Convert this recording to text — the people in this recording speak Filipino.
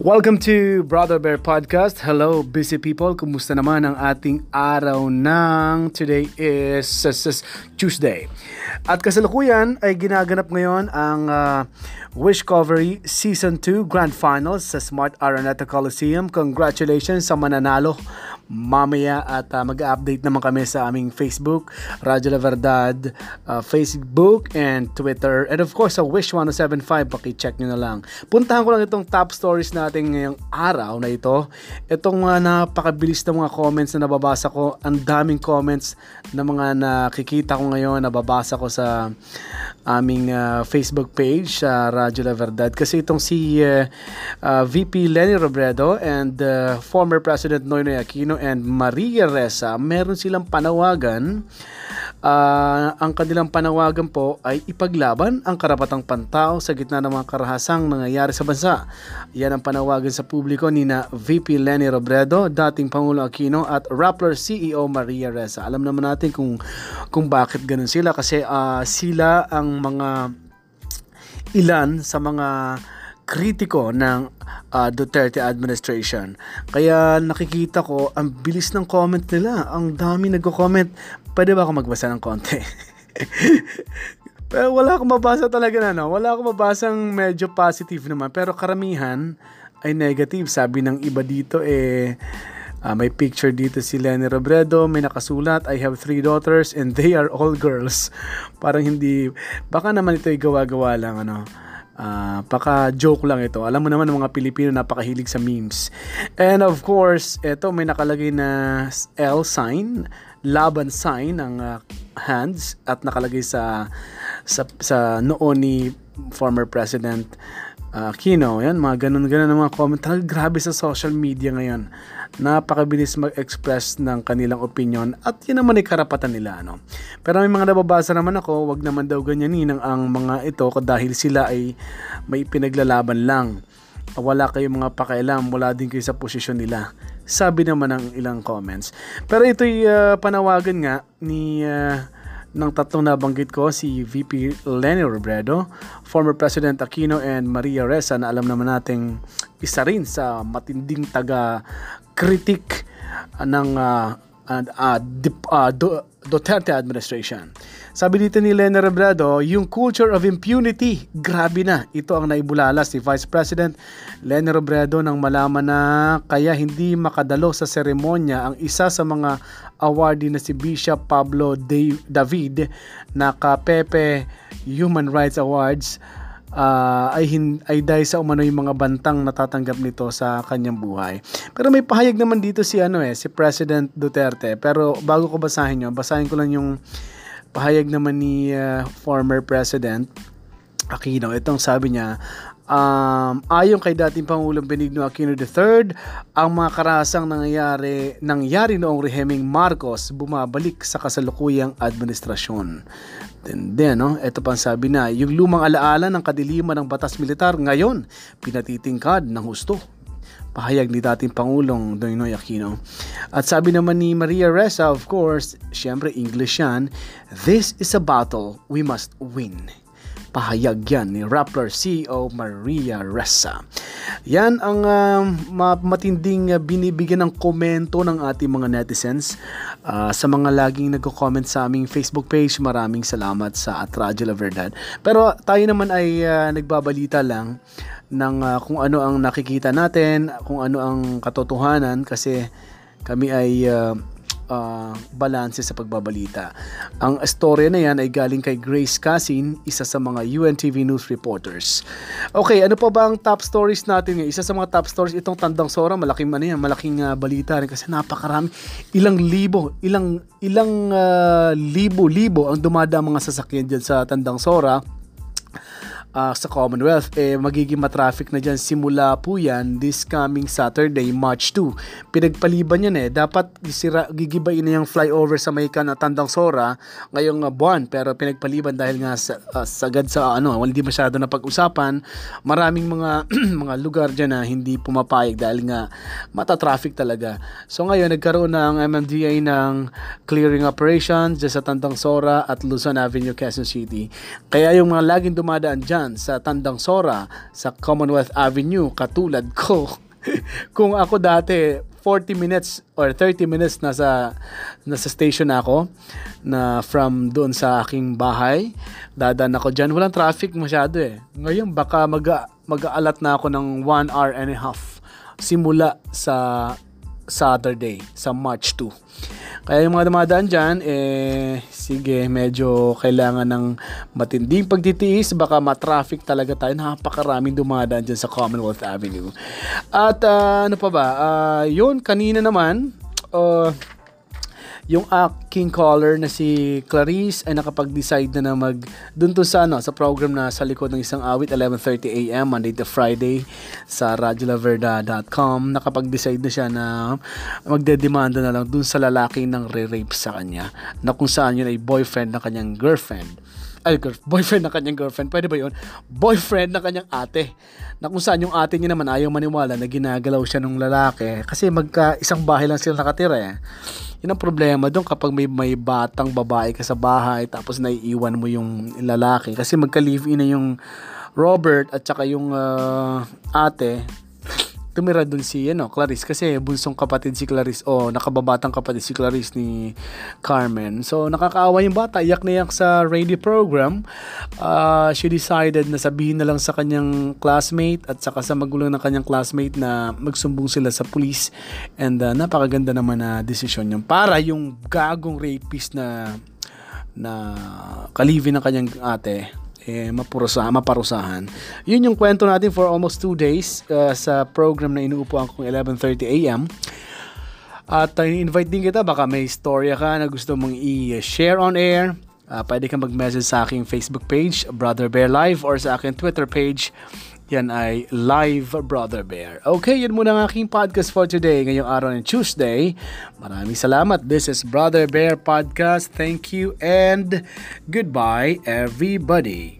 Welcome to Brother Bear Podcast. Hello, busy people. Kumusta naman ang ating araw ng today is, Tuesday. At kasalukuyan ay ginaganap ngayon ang uh, Wish Covery Season 2 Grand Finals sa Smart Araneta Coliseum. Congratulations sa mananalo mamaya at uh, mag-update naman kami sa aming Facebook, Radyo La Verdad, uh, Facebook and Twitter. And of course, sa Wish 1075, paki-check nyo na lang. Puntahan ko lang itong top stories natin ngayong araw na ito. Itong uh, napakabilis na mga comments na nababasa ko. Ang daming comments na mga nakikita ko ngayon, nababasa ko sa aming uh, Facebook page sa uh, Radyo La Verdad. Kasi itong si uh, uh, VP Lenny Robredo and uh, former President Noynoy Aquino and Maria Reza, meron silang panawagan. Uh, ang kanilang panawagan po ay ipaglaban ang karapatang pantao sa gitna ng mga karahasang nangyayari sa bansa. Yan ang panawagan sa publiko ni na VP Lenny Robredo, dating Pangulo Aquino at Rappler CEO Maria Reza. Alam naman natin kung kung bakit ganun sila kasi uh, sila ang mga ilan sa mga kritiko ng uh, Duterte administration. Kaya nakikita ko, ang bilis ng comment nila. Ang dami nagko-comment. Pwede ba ako magbasa ng konti? Pero wala akong mabasa talaga na, no? Wala akong mabasang medyo positive naman. Pero karamihan ay negative. Sabi ng iba dito, eh, uh, may picture dito si Lenny Robredo. May nakasulat, I have three daughters and they are all girls. Parang hindi, baka naman ito ay gawa-gawa lang, ano? Uh, paka-joke lang ito. Alam mo naman ng mga Pilipino napakahilig sa memes. And of course, ito may nakalagay na L sign, laban sign ng uh, hands at nakalagay sa sa, sa noon ni former President uh, Kino. Yan, mga ganun-ganun ng mga comment. Talaga grabe sa social media ngayon napakabilis mag-express ng kanilang opinion at yun naman ay karapatan nila. Ano? Pero may mga nababasa naman ako, wag naman daw ganyanin ang mga ito dahil sila ay may pinaglalaban lang. Wala kayong mga pakialam, wala din kayo sa posisyon nila. Sabi naman ng ilang comments. Pero ito'y uh, panawagan nga ni uh, ng tatlong nabanggit ko, si VP Lenny Robredo, former President Aquino and Maria Reza na alam naman nating isa rin sa matinding taga critic ng uh, uh, uh, Duterte administration. Sabi dito ni Lena Rebrado, yung culture of impunity, grabe na. Ito ang naibulala si Vice President Lena Robredo nang malaman na kaya hindi makadalo sa seremonya ang isa sa mga awardee na si Bishop Pablo David na ka-Pepe Human Rights Awards uh, ay, hin- ay dahil sa umano yung mga bantang natatanggap nito sa kanyang buhay. Pero may pahayag naman dito si ano eh, si President Duterte. Pero bago ko basahin yun, basahin ko lang yung pahayag naman ni uh, former President Aquino. Itong sabi niya, Um, ayon kay dating Pangulong Benigno Aquino III, ang mga karasang nangyayari, nangyari noong reheming Marcos bumabalik sa kasalukuyang administrasyon. Then, then no, ito pang sabi na, yung lumang alaala ng kadiliman ng batas militar ngayon, pinatitingkad ng husto pahayag ni dating Pangulong Noynoy Aquino. At sabi naman ni Maria Ressa, of course, syempre English yan, this is a battle we must win. Pahayag yan ni Rappler CEO Maria Ressa. Yan ang uh, matinding binibigyan ng komento ng ating mga netizens. Uh, sa mga laging nagko-comment sa aming Facebook page, maraming salamat sa Atradio La Verdad. Pero tayo naman ay uh, nagbabalita lang ng uh, kung ano ang nakikita natin, kung ano ang katotohanan kasi kami ay uh, uh, balanse sa pagbabalita. Ang storya na yan ay galing kay Grace Casin, isa sa mga UNTV News reporters. Okay, ano pa ba ang top stories natin ngayon? Isa sa mga top stories, itong Tandang Sora, malaking ano yan, malaking uh, balita rin kasi napakarami. Ilang libo, ilang, ilang uh, libo-libo ang dumadaan mga sasakyan dyan sa Tandang Sora uh, sa Commonwealth, eh, magiging matraffic na dyan simula po yan this coming Saturday, March 2. Pinagpaliban yan eh. Dapat gisira, gigibayin na yung flyover sa Maykan na Tandang Sora ngayong uh, buwan. Pero pinagpaliban dahil nga sa, uh, sagad sa ano, hindi masyado na pag-usapan. Maraming mga mga lugar dyan na hindi pumapayag dahil nga mata-traffic talaga. So ngayon, nagkaroon ng MMDA ng clearing operations dyan sa Tandang Sora at Luzon Avenue, Quezon City. Kaya yung mga laging dumadaan dyan, dyan sa Tandang Sora, sa Commonwealth Avenue, katulad ko. Kung ako dati, 40 minutes or 30 minutes nasa nasa station ako na from doon sa aking bahay. Dadan ako diyan, walang traffic masyado eh. Ngayon baka mag mag-aalat na ako ng 1 hour and a half simula sa Saturday, sa March 2. Kaya yung mga dumadaan dyan, eh, sige, medyo kailangan ng matinding pagtitiis. Baka ma-traffic talaga tayo. Napakaraming dumadaan dyan sa Commonwealth Avenue. At uh, ano pa ba? Uh, yun, kanina naman, uh, yung aking caller na si Clarice ay nakapag-decide na na mag dun to sa ano sa program na sa likod ng isang awit 11:30 AM Monday to Friday sa radiolaverda.com nakapag-decide na siya na magdedemanda na lang dun sa lalaki ng re-rape sa kanya na kung saan yun ay boyfriend ng kanyang girlfriend ay, boyfriend ng kanyang girlfriend. Pwede ba yun? Boyfriend ng kanyang ate. Na kung saan yung ate niya naman ayaw maniwala na ginagalaw siya ng lalaki. Kasi magka isang bahay lang sila nakatira eh. Yun ang problema doon kapag may, may batang babae ka sa bahay tapos naiiwan mo yung lalaki. Kasi magka-live-in na yung Robert at saka yung uh, ate tumira dun si ano, Clarice kasi bunsong kapatid si Clarice o nakababatang kapatid si Clarice ni Carmen. So nakakaawa yung bata, iyak na iyak sa radio program. Uh, she decided na sabihin na lang sa kanyang classmate at saka sa magulang ng kanyang classmate na magsumbong sila sa police and uh, napakaganda naman na desisyon yun para yung gagong rapist na na kalivin ng kanyang ate eh, mapurusa, maparusahan. Yun yung kwento natin for almost two days uh, sa program na inuupuan kong 11.30 a.m. At uh, invite din kita, baka may storya ka na gusto mong i-share on air. Uh, pwede kang mag-message sa aking Facebook page, Brother Bear Live, or sa aking Twitter page, yan ay Live Brother Bear. Okay, yun muna ang aking podcast for today, ngayong araw ng Tuesday. Maraming salamat. This is Brother Bear Podcast. Thank you and goodbye everybody.